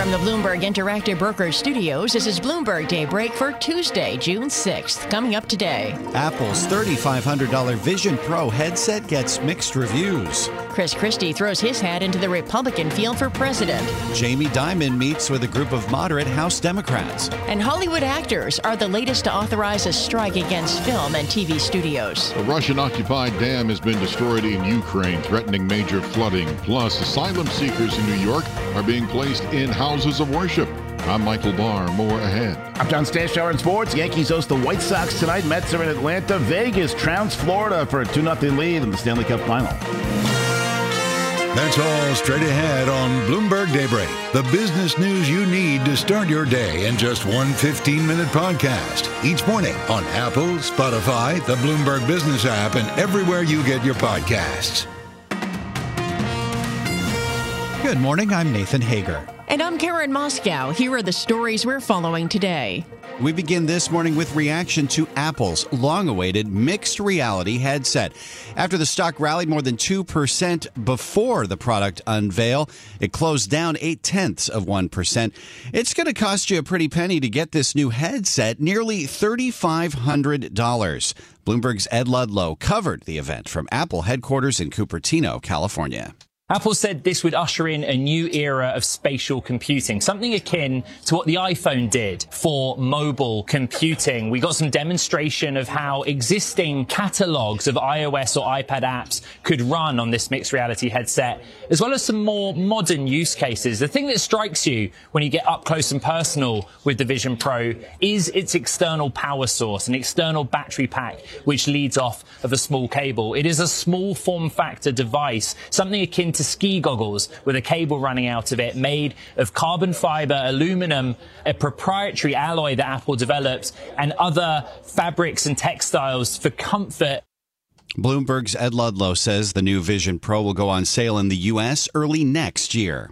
From the Bloomberg Interactive Brokers Studios, this is Bloomberg Daybreak for Tuesday, June 6th. Coming up today. Apple's $3,500 Vision Pro headset gets mixed reviews. Chris Christie throws his hat into the Republican field for president. Jamie Dimon meets with a group of moderate House Democrats. And Hollywood actors are the latest to authorize a strike against film and TV studios. A Russian occupied dam has been destroyed in Ukraine, threatening major flooding. Plus, asylum seekers in New York are being placed in houses of worship. I'm Michael Barr. More ahead. I'm John Stashower in sports. Yankees host the White Sox tonight. Mets are in Atlanta. Vegas trounced Florida for a 2 0 lead in the Stanley Cup final. That's all straight ahead on Bloomberg Daybreak, the business news you need to start your day in just one 15 minute podcast. Each morning on Apple, Spotify, the Bloomberg Business app, and everywhere you get your podcasts. Good morning. I'm Nathan Hager. And I'm Karen Moskow. Here are the stories we're following today. We begin this morning with reaction to Apple's long awaited mixed reality headset. After the stock rallied more than 2% before the product unveil, it closed down 8 tenths of 1%. It's going to cost you a pretty penny to get this new headset, nearly $3,500. Bloomberg's Ed Ludlow covered the event from Apple headquarters in Cupertino, California. Apple said this would usher in a new era of spatial computing, something akin to what the iPhone did for mobile computing. We got some demonstration of how existing catalogs of iOS or iPad apps could run on this mixed reality headset, as well as some more modern use cases. The thing that strikes you when you get up close and personal with the Vision Pro is its external power source, an external battery pack, which leads off of a small cable. It is a small form factor device, something akin to to ski goggles with a cable running out of it made of carbon fiber, aluminum, a proprietary alloy that Apple developed, and other fabrics and textiles for comfort. Bloomberg's Ed Ludlow says the new Vision Pro will go on sale in the U.S. early next year.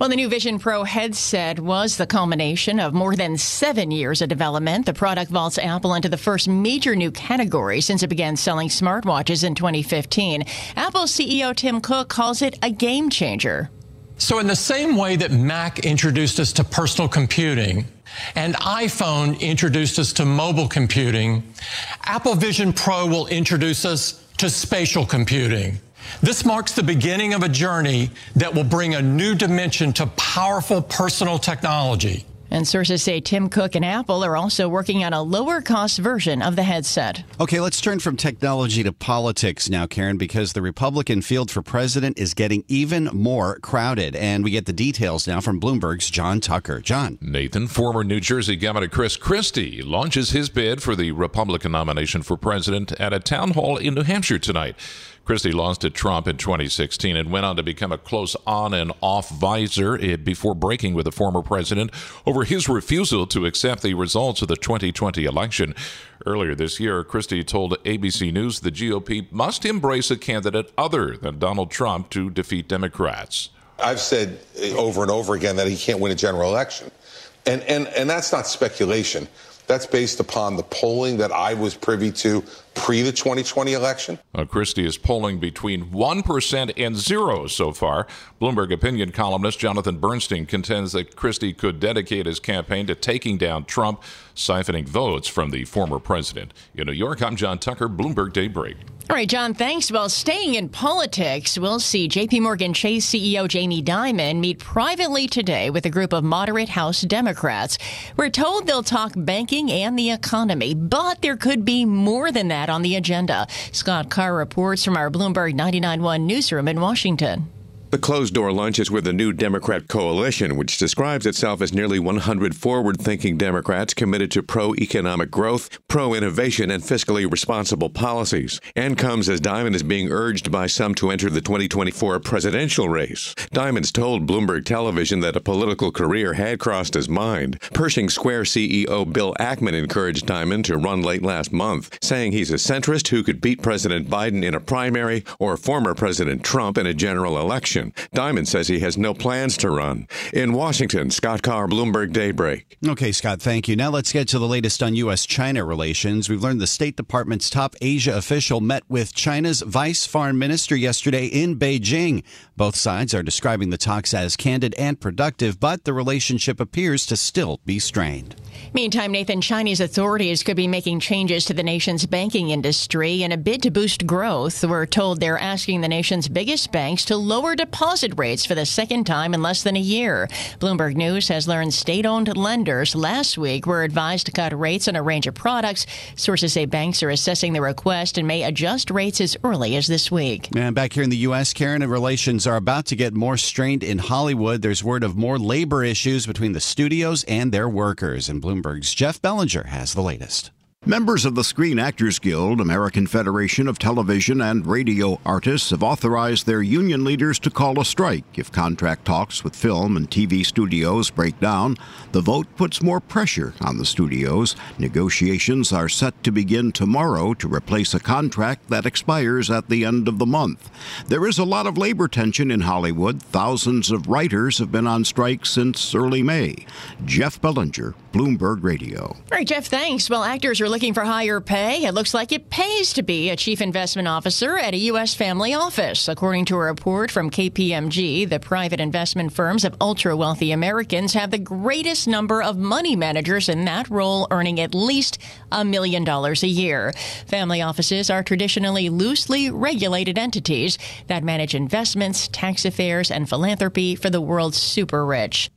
Well, the new Vision Pro headset was the culmination of more than seven years of development. The product vaults Apple into the first major new category since it began selling smartwatches in 2015. Apple CEO Tim Cook calls it a game changer. So, in the same way that Mac introduced us to personal computing and iPhone introduced us to mobile computing, Apple Vision Pro will introduce us to spatial computing. This marks the beginning of a journey that will bring a new dimension to powerful personal technology. And sources say Tim Cook and Apple are also working on a lower cost version of the headset. Okay, let's turn from technology to politics now, Karen, because the Republican field for president is getting even more crowded. And we get the details now from Bloomberg's John Tucker. John. Nathan, former New Jersey Governor Chris Christie launches his bid for the Republican nomination for president at a town hall in New Hampshire tonight. Christie lost to Trump in 2016 and went on to become a close on and off visor eh, before breaking with the former president over his refusal to accept the results of the 2020 election. Earlier this year, Christie told ABC News the GOP must embrace a candidate other than Donald Trump to defeat Democrats. I've said eh, over and over again that he can't win a general election. And, and, and that's not speculation. That's based upon the polling that I was privy to pre the 2020 election. Uh, Christie is polling between 1% and zero so far. Bloomberg opinion columnist Jonathan Bernstein contends that Christie could dedicate his campaign to taking down Trump, siphoning votes from the former president. In New York, I'm John Tucker, Bloomberg Daybreak. All right, John, thanks. Well, staying in politics, we'll see JP Morgan Chase CEO Jamie Dimon meet privately today with a group of moderate House Democrats. We're told they'll talk banking and the economy, but there could be more than that on the agenda. Scott Carr reports from our Bloomberg 99.1 newsroom in Washington. The closed door lunch is with the new Democrat coalition, which describes itself as nearly 100 forward thinking Democrats committed to pro economic growth, pro innovation, and fiscally responsible policies, and comes as Dimon is being urged by some to enter the 2024 presidential race. Dimon's told Bloomberg Television that a political career had crossed his mind. Pershing Square CEO Bill Ackman encouraged Dimon to run late last month, saying he's a centrist who could beat President Biden in a primary or former President Trump in a general election. Dimon says he has no plans to run. In Washington, Scott Carr, Bloomberg Daybreak. Okay, Scott, thank you. Now let's get to the latest on U.S. China relations. We've learned the State Department's top Asia official met with China's vice foreign minister yesterday in Beijing. Both sides are describing the talks as candid and productive, but the relationship appears to still be strained. Meantime, Nathan, Chinese authorities could be making changes to the nation's banking industry in a bid to boost growth. We're told they're asking the nation's biggest banks to lower deposit rates for the second time in less than a year. Bloomberg News has learned state owned lenders last week were advised to cut rates on a range of products. Sources say banks are assessing the request and may adjust rates as early as this week. And back here in the U.S., Karen, relations are about to get more strained in Hollywood. There's word of more labor issues between the studios and their workers. And Bloomberg's Jeff Bellinger has the latest. Members of the Screen Actors Guild, American Federation of Television and Radio Artists, have authorized their union leaders to call a strike if contract talks with film and TV studios break down. The vote puts more pressure on the studios. Negotiations are set to begin tomorrow to replace a contract that expires at the end of the month. There is a lot of labor tension in Hollywood. Thousands of writers have been on strike since early May. Jeff Bellinger, Bloomberg Radio. All right, Jeff, thanks. Well, actors are looking for higher pay, it looks like it pays to be a chief investment officer at a U.S. family office. According to a report from KPMG, the private investment firms of ultra wealthy Americans have the greatest number of money managers in that role, earning at least a million dollars a year. Family offices are traditionally loosely regulated entities that manage investments, tax affairs, and philanthropy for the world's super rich.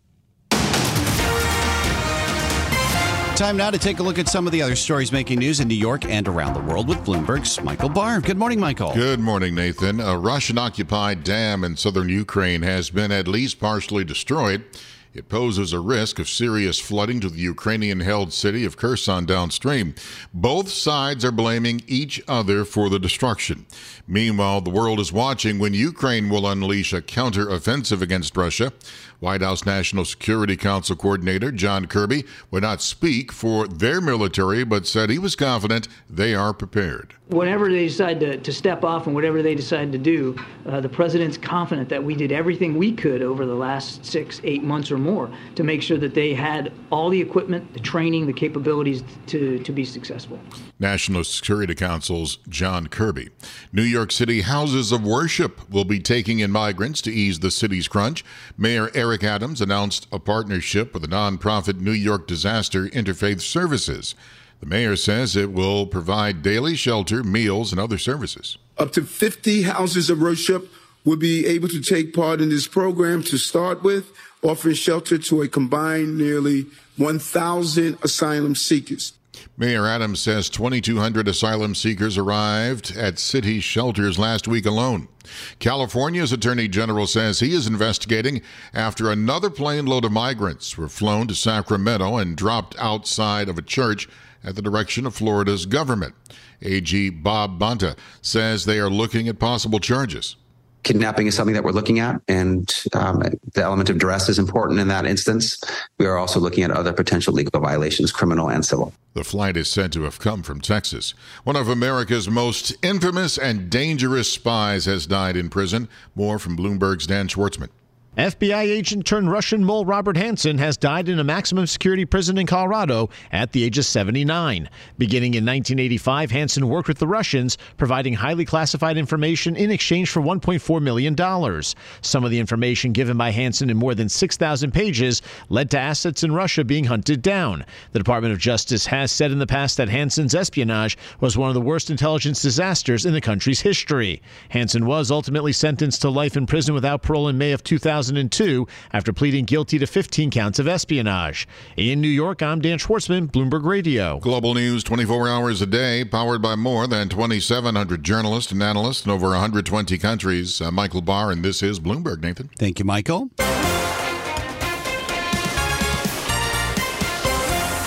Time now to take a look at some of the other stories making news in New York and around the world with Bloomberg's Michael Barr. Good morning, Michael. Good morning, Nathan. A Russian occupied dam in southern Ukraine has been at least partially destroyed. It poses a risk of serious flooding to the Ukrainian held city of Kherson downstream. Both sides are blaming each other for the destruction. Meanwhile, the world is watching when Ukraine will unleash a counteroffensive against Russia. White House National Security Council coordinator John Kirby would not speak for their military, but said he was confident they are prepared. Whenever they decide to, to step off and whatever they decide to do, uh, the president's confident that we did everything we could over the last six, eight months or more to make sure that they had all the equipment, the training, the capabilities to, to be successful. National Security Council's John Kirby. New York City houses of worship will be taking in migrants to ease the city's crunch. Mayor Eric Adams announced a partnership with the nonprofit New York Disaster Interfaith Services. The mayor says it will provide daily shelter, meals, and other services. Up to 50 houses of worship will be able to take part in this program to start with, offering shelter to a combined nearly 1,000 asylum seekers. Mayor Adams says 2,200 asylum seekers arrived at city shelters last week alone. California's Attorney General says he is investigating after another plane load of migrants were flown to Sacramento and dropped outside of a church at the direction of Florida's government. AG Bob Bonta says they are looking at possible charges kidnapping is something that we're looking at, and um, the element of duress is important in that instance. We are also looking at other potential legal violations, criminal and civil. The flight is said to have come from Texas. One of America's most infamous and dangerous spies has died in prison. More from Bloomberg's Dan Schwartzman. FBI agent turned Russian mole Robert Hanssen has died in a maximum security prison in Colorado at the age of 79. Beginning in 1985, Hanssen worked with the Russians, providing highly classified information in exchange for $1.4 million. Some of the information given by Hanssen in more than 6,000 pages led to assets in Russia being hunted down. The Department of Justice has said in the past that Hanssen's espionage was one of the worst intelligence disasters in the country's history. Hanssen was ultimately sentenced to life in prison without parole in May of 2000. 2002 after pleading guilty to 15 counts of espionage. In New York, I'm Dan Schwartzman, Bloomberg Radio. Global news 24 hours a day, powered by more than 2,700 journalists and analysts in over 120 countries. Uh, Michael Barr, and this is Bloomberg, Nathan. Thank you, Michael.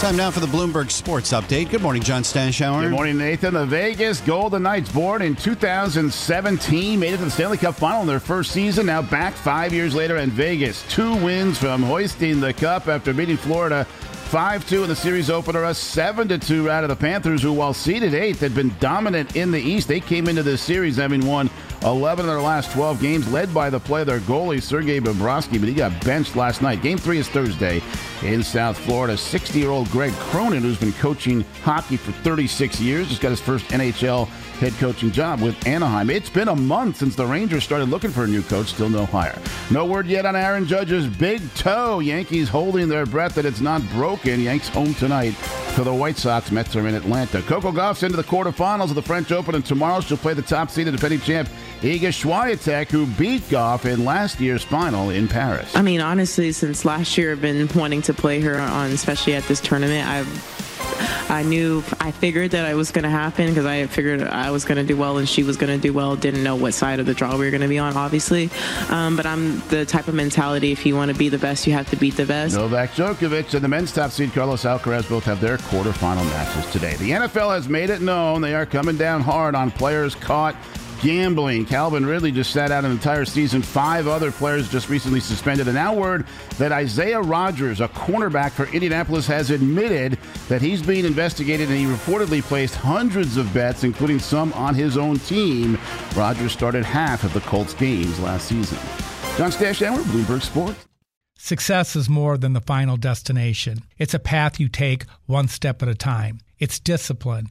Time now for the Bloomberg Sports Update. Good morning, John Stashower. Good morning, Nathan. The Vegas Golden Knights, born in 2017, made it to the Stanley Cup final in their first season. Now back five years later in Vegas. Two wins from hoisting the cup after beating Florida 5 2 in the series opener, a 7 2 out of the Panthers, who, while seeded eighth, had been dominant in the East. They came into this series having won 11 of their last 12 games, led by the play of their goalie, Sergei Bobrovsky, but he got benched last night. Game three is Thursday in South Florida. 60 year old Greg Cronin, who's been coaching hockey for 36 years, just got his first NHL head coaching job with Anaheim. It's been a month since the Rangers started looking for a new coach, still no hire. No word yet on Aaron Judge's big toe. Yankees holding their breath that it's not broken. Yanks home tonight to the White Sox. Mets are in Atlanta. Coco Gauff's into the quarterfinals of the French Open, and tomorrow she'll play the top seeded defending champ Iga Swiatek, who beat Gauff in last year's final in Paris. I mean, honestly, since last year, I've been wanting to play her on, especially at this tournament. I've I knew, I figured that it was going to happen because I figured I was going to do well and she was going to do well. Didn't know what side of the draw we were going to be on, obviously. Um, but I'm the type of mentality if you want to be the best, you have to beat the best. Novak Djokovic and the men's top seed Carlos Alcaraz both have their quarterfinal matches today. The NFL has made it known they are coming down hard on players caught gambling. Calvin Ridley just sat out an entire season. Five other players just recently suspended. And now word that Isaiah Rodgers, a cornerback for Indianapolis, has admitted that he's being investigated and he reportedly placed hundreds of bets, including some on his own team. Rodgers started half of the Colts games last season. John Stashower, Bloomberg Sports. Success is more than the final destination. It's a path you take one step at a time. It's discipline.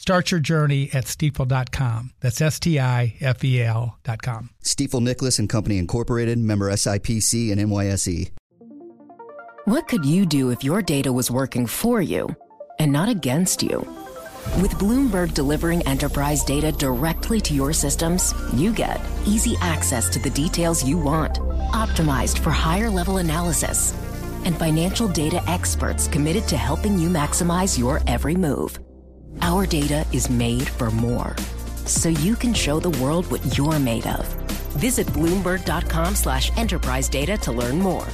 Start your journey at stifel.com. That's S T I F E L.com. Stifel Nicolaus and Company Incorporated, member SIPC and NYSE. What could you do if your data was working for you and not against you? With Bloomberg delivering enterprise data directly to your systems, you get easy access to the details you want, optimized for higher level analysis, and financial data experts committed to helping you maximize your every move. Our data is made for more, so you can show the world what you're made of. Visit Bloomberg.com slash enterprise data to learn more.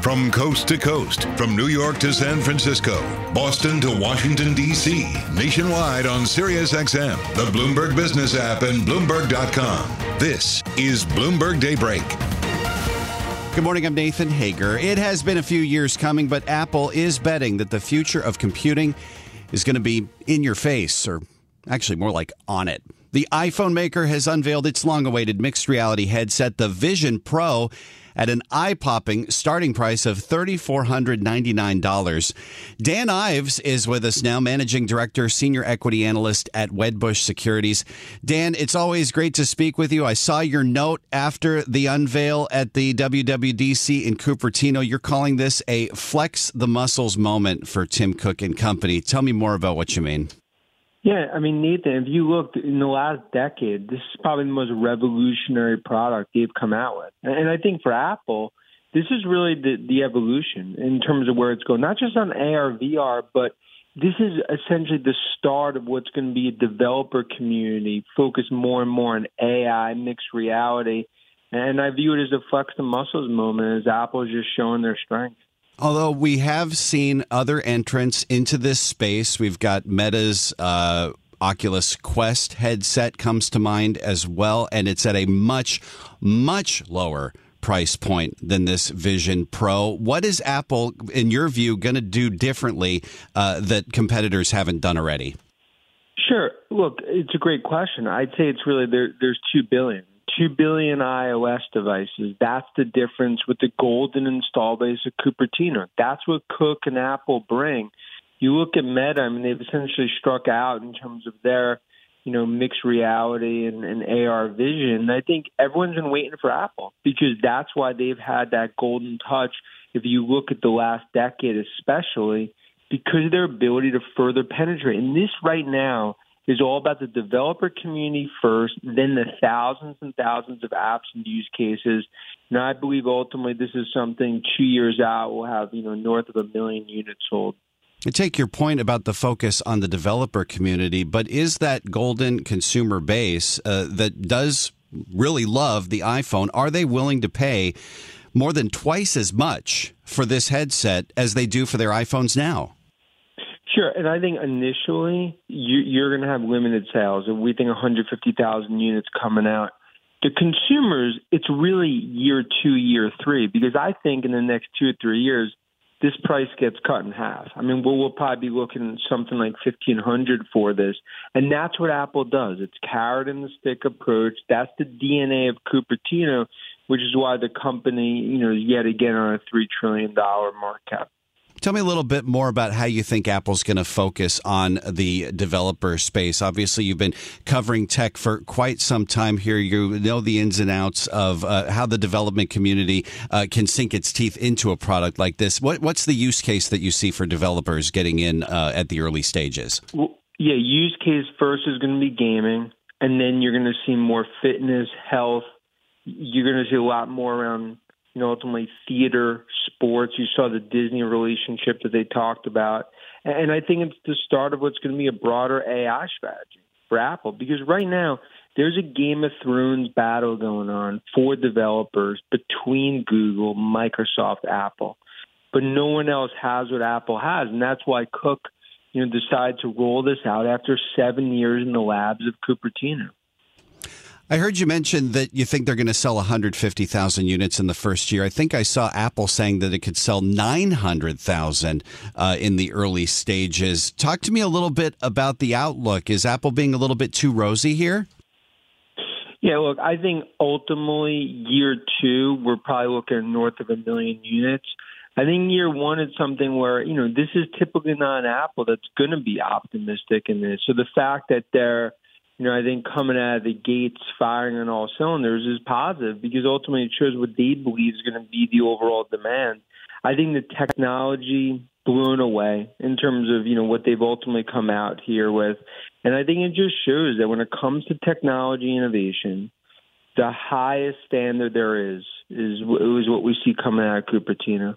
From coast to coast, from New York to San Francisco, Boston to Washington, D.C., nationwide on SiriusXM, the Bloomberg Business app, and Bloomberg.com. This is Bloomberg Daybreak. Good morning, I'm Nathan Hager. It has been a few years coming, but Apple is betting that the future of computing is going to be in your face, or actually more like on it. The iPhone maker has unveiled its long awaited mixed reality headset, the Vision Pro at an eye popping starting price of $3,499. Dan Ives is with us now, Managing Director, Senior Equity Analyst at Wedbush Securities. Dan, it's always great to speak with you. I saw your note after the unveil at the WWDC in Cupertino. You're calling this a flex the muscles moment for Tim Cook and Company. Tell me more about what you mean. Yeah, I mean, Nathan, if you looked in the last decade, this is probably the most revolutionary product they've come out with. And I think for Apple, this is really the, the evolution in terms of where it's going, not just on AR, VR, but this is essentially the start of what's going to be a developer community focused more and more on AI, mixed reality. And I view it as a flex the muscles moment as Apple is just showing their strength. Although we have seen other entrants into this space, we've got Meta's uh, Oculus Quest headset comes to mind as well, and it's at a much, much lower price point than this Vision Pro. What is Apple, in your view, going to do differently uh, that competitors haven't done already? Sure. Look, it's a great question. I'd say it's really there. There's two billion. 2 billion iOS devices. That's the difference with the golden install base of Cupertino. That's what Cook and Apple bring. You look at Meta, I mean, they've essentially struck out in terms of their, you know, mixed reality and, and AR vision. I think everyone's been waiting for Apple because that's why they've had that golden touch. If you look at the last decade, especially because of their ability to further penetrate. And this right now is all about the developer community first, then the thousands and thousands of apps and use cases. And I believe ultimately this is something two years out will have, you know, north of a million units sold. I take your point about the focus on the developer community, but is that golden consumer base uh, that does really love the iPhone, are they willing to pay more than twice as much for this headset as they do for their iPhones now? Sure, and I think initially you, you're going to have limited sales, and we think 150,000 units coming out. The consumers, it's really year two, year three, because I think in the next two or three years, this price gets cut in half. I mean, we'll, we'll probably be looking at something like 1500 for this, and that's what Apple does. It's carrot and the stick approach. That's the DNA of Cupertino, which is why the company, you know, is yet again on a three trillion dollar market cap. Tell me a little bit more about how you think Apple's going to focus on the developer space. Obviously, you've been covering tech for quite some time here. You know the ins and outs of uh, how the development community uh, can sink its teeth into a product like this. What, what's the use case that you see for developers getting in uh, at the early stages? Well, yeah, use case first is going to be gaming, and then you're going to see more fitness, health. You're going to see a lot more around you know, ultimately theater, sports. You saw the Disney relationship that they talked about. And I think it's the start of what's going to be a broader AI strategy for Apple because right now there's a Game of Thrones battle going on for developers between Google, Microsoft, Apple. But no one else has what Apple has. And that's why Cook, you know, decided to roll this out after seven years in the labs of Cupertino. I heard you mention that you think they're going to sell 150,000 units in the first year. I think I saw Apple saying that it could sell 900,000 uh, in the early stages. Talk to me a little bit about the outlook. Is Apple being a little bit too rosy here? Yeah, look, I think ultimately year two, we're probably looking north of a million units. I think year one is something where, you know, this is typically not an Apple that's going to be optimistic in this. So the fact that they're you know, I think coming out of the gates firing on all cylinders is positive because ultimately it shows what they believe is going to be the overall demand. I think the technology blown away in terms of you know what they've ultimately come out here with, and I think it just shows that when it comes to technology innovation, the highest standard there is is is what we see coming out of Cupertino.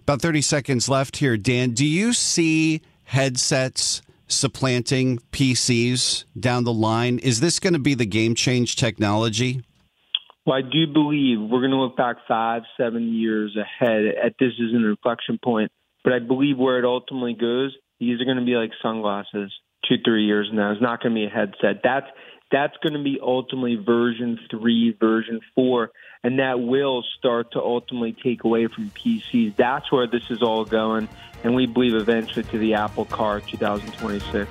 About thirty seconds left here, Dan. Do you see headsets? Supplanting PCs down the line? Is this going to be the game change technology? Well, I do believe we're going to look back five, seven years ahead at this as an inflection point. But I believe where it ultimately goes, these are going to be like sunglasses two, three years now. It's not going to be a headset. That's that's going to be ultimately version three, version four, and that will start to ultimately take away from PCs. That's where this is all going and we believe eventually to the Apple Car 2026.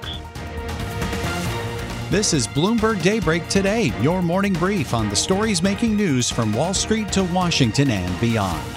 This is Bloomberg Daybreak Today, your morning brief on the stories making news from Wall Street to Washington and beyond.